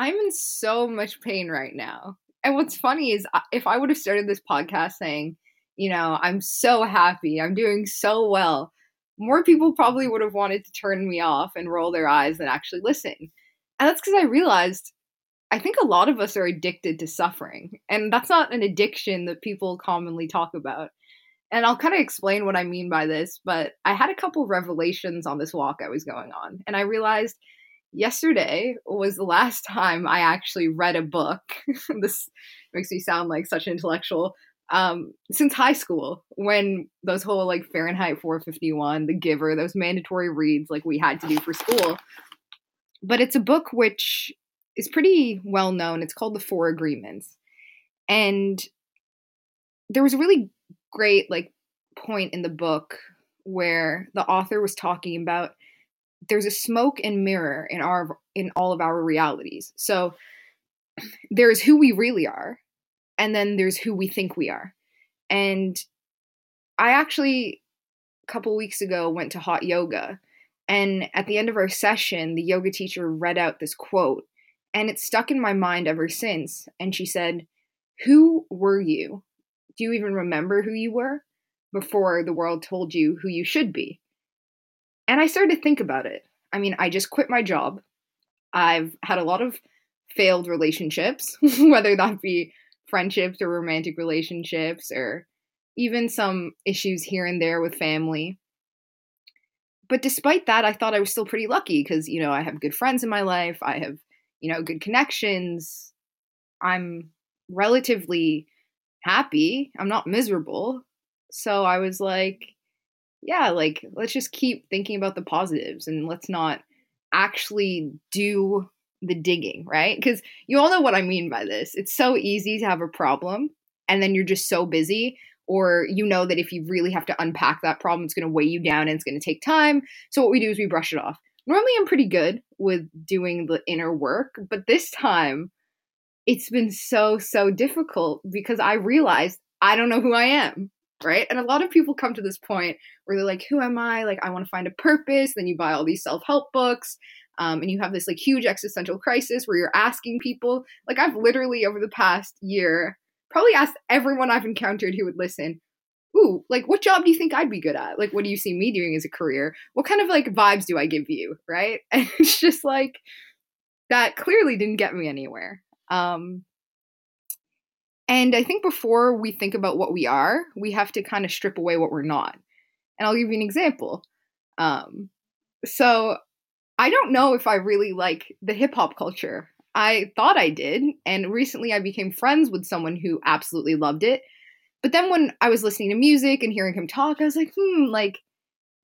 I'm in so much pain right now. And what's funny is uh, if I would have started this podcast saying, you know, I'm so happy, I'm doing so well, more people probably would have wanted to turn me off and roll their eyes than actually listen. And that's because I realized I think a lot of us are addicted to suffering. And that's not an addiction that people commonly talk about. And I'll kind of explain what I mean by this, but I had a couple revelations on this walk I was going on. And I realized yesterday was the last time I actually read a book. this makes me sound like such an intellectual. Um, since high school, when those whole like Fahrenheit 451, The Giver, those mandatory reads like we had to do for school. But it's a book which is pretty well known. It's called The Four Agreements. And there was a really great like point in the book where the author was talking about there's a smoke and mirror in our in all of our realities. So there's who we really are, and then there's who we think we are. And I actually a couple weeks ago went to hot yoga, and at the end of our session, the yoga teacher read out this quote, and it's stuck in my mind ever since. And she said, "Who were you? Do you even remember who you were before the world told you who you should be?" And I started to think about it. I mean, I just quit my job. I've had a lot of failed relationships, whether that be friendships or romantic relationships or even some issues here and there with family. But despite that, I thought I was still pretty lucky because, you know, I have good friends in my life. I have, you know, good connections. I'm relatively happy. I'm not miserable. So I was like, yeah, like let's just keep thinking about the positives and let's not actually do the digging, right? Because you all know what I mean by this. It's so easy to have a problem and then you're just so busy, or you know that if you really have to unpack that problem, it's going to weigh you down and it's going to take time. So what we do is we brush it off. Normally, I'm pretty good with doing the inner work, but this time it's been so, so difficult because I realized I don't know who I am right? And a lot of people come to this point where they're like, who am I? Like, I want to find a purpose. Then you buy all these self help books. Um, and you have this like huge existential crisis where you're asking people. Like, I've literally over the past year probably asked everyone I've encountered who would listen, ooh, like, what job do you think I'd be good at? Like, what do you see me doing as a career? What kind of like vibes do I give you? Right. And it's just like, that clearly didn't get me anywhere. Um, and I think before we think about what we are, we have to kind of strip away what we're not. And I'll give you an example. Um, so I don't know if I really like the hip hop culture. I thought I did, and recently I became friends with someone who absolutely loved it. But then when I was listening to music and hearing him talk, I was like, hmm, like,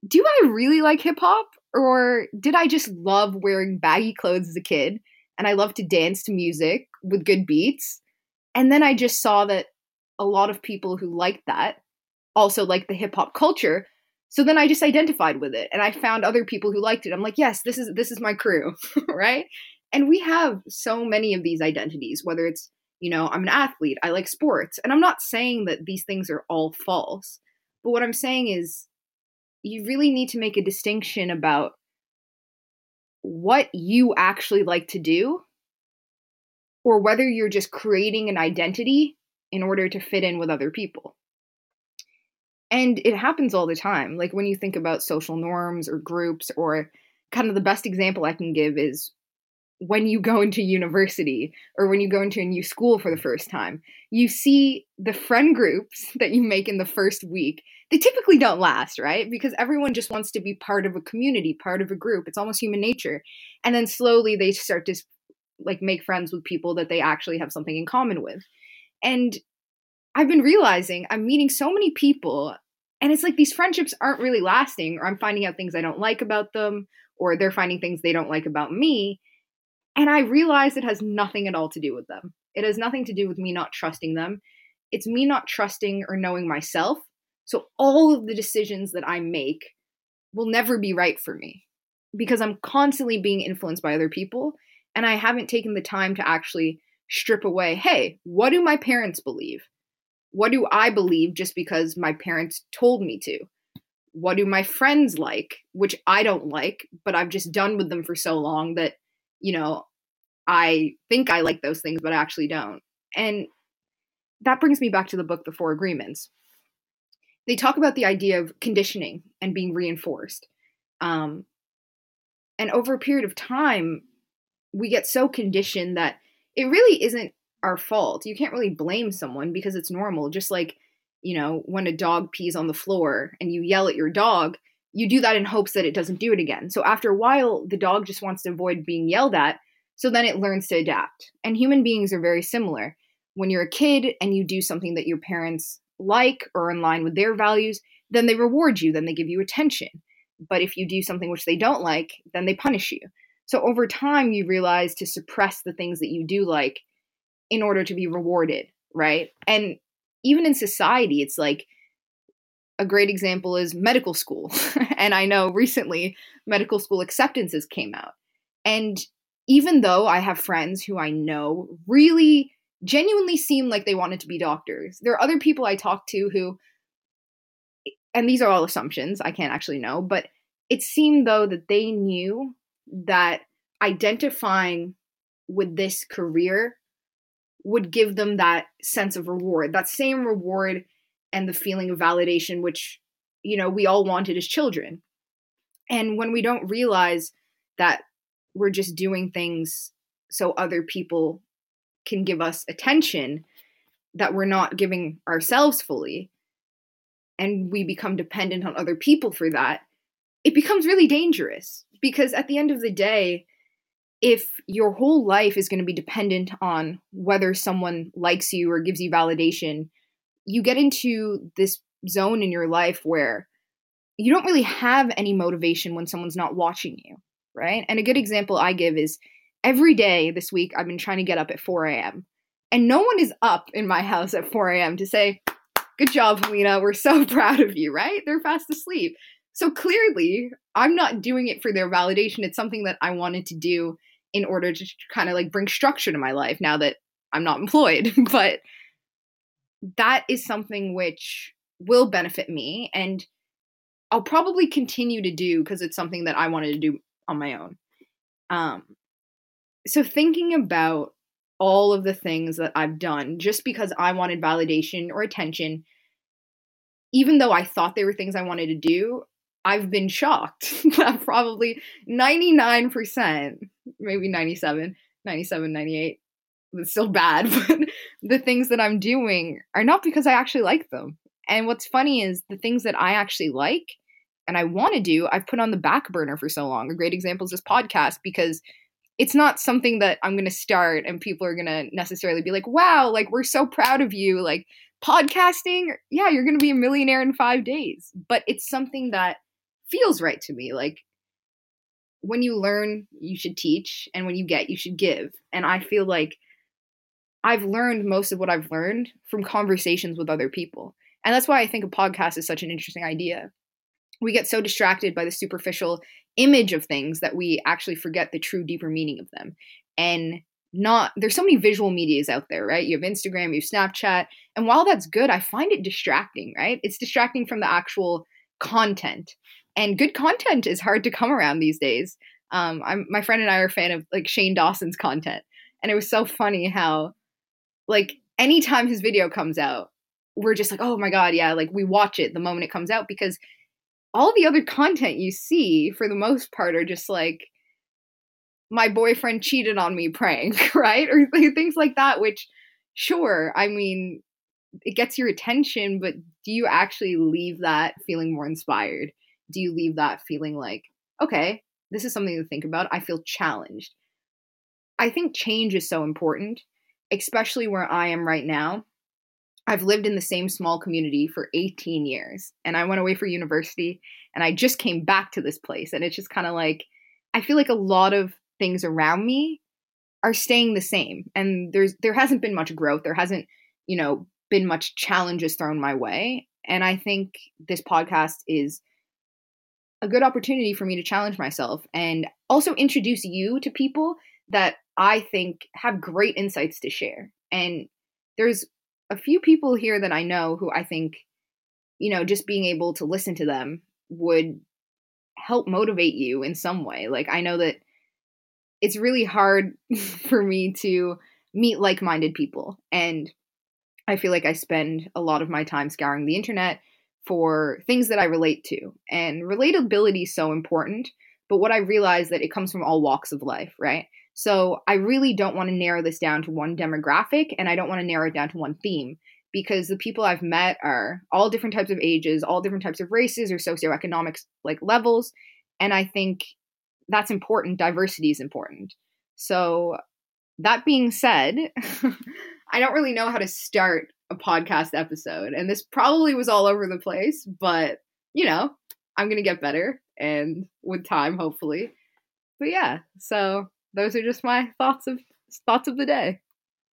do I really like hip hop? Or did I just love wearing baggy clothes as a kid and I love to dance to music with good beats? And then I just saw that a lot of people who liked that also liked the hip hop culture. So then I just identified with it and I found other people who liked it. I'm like, yes, this is this is my crew, right? And we have so many of these identities, whether it's, you know, I'm an athlete, I like sports. And I'm not saying that these things are all false. But what I'm saying is you really need to make a distinction about what you actually like to do or whether you're just creating an identity in order to fit in with other people. And it happens all the time. Like when you think about social norms or groups, or kind of the best example I can give is when you go into university or when you go into a new school for the first time, you see the friend groups that you make in the first week. They typically don't last, right? Because everyone just wants to be part of a community, part of a group. It's almost human nature. And then slowly they start to like make friends with people that they actually have something in common with. And I've been realizing I'm meeting so many people and it's like these friendships aren't really lasting or I'm finding out things I don't like about them or they're finding things they don't like about me. And I realize it has nothing at all to do with them. It has nothing to do with me not trusting them. It's me not trusting or knowing myself. So all of the decisions that I make will never be right for me because I'm constantly being influenced by other people and I haven't taken the time to actually strip away hey, what do my parents believe? What do I believe just because my parents told me to? What do my friends like, which I don't like, but I've just done with them for so long that, you know, I think I like those things, but I actually don't. And that brings me back to the book, The Four Agreements. They talk about the idea of conditioning and being reinforced. Um, and over a period of time, we get so conditioned that it really isn't our fault. You can't really blame someone because it's normal. Just like, you know, when a dog pees on the floor and you yell at your dog, you do that in hopes that it doesn't do it again. So after a while, the dog just wants to avoid being yelled at. So then it learns to adapt. And human beings are very similar. When you're a kid and you do something that your parents like or in line with their values, then they reward you, then they give you attention. But if you do something which they don't like, then they punish you. So over time, you realize to suppress the things that you do like in order to be rewarded, right? And even in society, it's like a great example is medical school. and I know recently medical school acceptances came out. And even though I have friends who I know really genuinely seem like they wanted to be doctors, there are other people I talk to who, and these are all assumptions, I can't actually know, but it seemed though that they knew that identifying with this career would give them that sense of reward, that same reward and the feeling of validation, which, you know, we all wanted as children. And when we don't realize that we're just doing things so other people can give us attention that we're not giving ourselves fully and we become dependent on other people for that it becomes really dangerous because at the end of the day if your whole life is going to be dependent on whether someone likes you or gives you validation you get into this zone in your life where you don't really have any motivation when someone's not watching you right? And a good example I give is every day this week I've been trying to get up at 4 a.m. And no one is up in my house at 4 a.m. to say, Good job, Heleena. We're so proud of you, right? They're fast asleep. So clearly, I'm not doing it for their validation. It's something that I wanted to do in order to kind of like bring structure to my life now that I'm not employed. but that is something which will benefit me and I'll probably continue to do because it's something that I wanted to do on my own. Um, so thinking about all of the things that I've done just because I wanted validation or attention, even though I thought they were things I wanted to do, I've been shocked that probably 99%, maybe 97, 97, 98, it's still bad, but the things that I'm doing are not because I actually like them. And what's funny is the things that I actually like and I want to do, I've put on the back burner for so long. A great example is this podcast because it's not something that I'm going to start and people are going to necessarily be like, wow, like we're so proud of you. Like podcasting, yeah, you're going to be a millionaire in five days. But it's something that feels right to me. Like when you learn, you should teach. And when you get, you should give. And I feel like I've learned most of what I've learned from conversations with other people. And that's why I think a podcast is such an interesting idea we get so distracted by the superficial image of things that we actually forget the true deeper meaning of them and not there's so many visual medias out there right you have instagram you have snapchat and while that's good i find it distracting right it's distracting from the actual content and good content is hard to come around these days um i'm my friend and i are a fan of like shane dawson's content and it was so funny how like anytime his video comes out we're just like oh my god yeah like we watch it the moment it comes out because all the other content you see for the most part are just like my boyfriend cheated on me prank, right? Or things like that, which sure, I mean, it gets your attention, but do you actually leave that feeling more inspired? Do you leave that feeling like, okay, this is something to think about? I feel challenged. I think change is so important, especially where I am right now. I've lived in the same small community for 18 years and I went away for university and I just came back to this place and it's just kind of like I feel like a lot of things around me are staying the same and there's there hasn't been much growth there hasn't you know been much challenges thrown my way and I think this podcast is a good opportunity for me to challenge myself and also introduce you to people that I think have great insights to share and there's a few people here that I know who I think, you know, just being able to listen to them would help motivate you in some way. Like I know that it's really hard for me to meet like minded people. And I feel like I spend a lot of my time scouring the internet for things that I relate to. And relatability is so important. But what I realize that it comes from all walks of life, right? So I really don't want to narrow this down to one demographic and I don't want to narrow it down to one theme because the people I've met are all different types of ages, all different types of races or socioeconomic like levels. And I think that's important. Diversity is important. So that being said, I don't really know how to start a podcast episode. And this probably was all over the place, but you know, I'm going to get better and with time, hopefully. But yeah, so those are just my thoughts of thoughts of the day.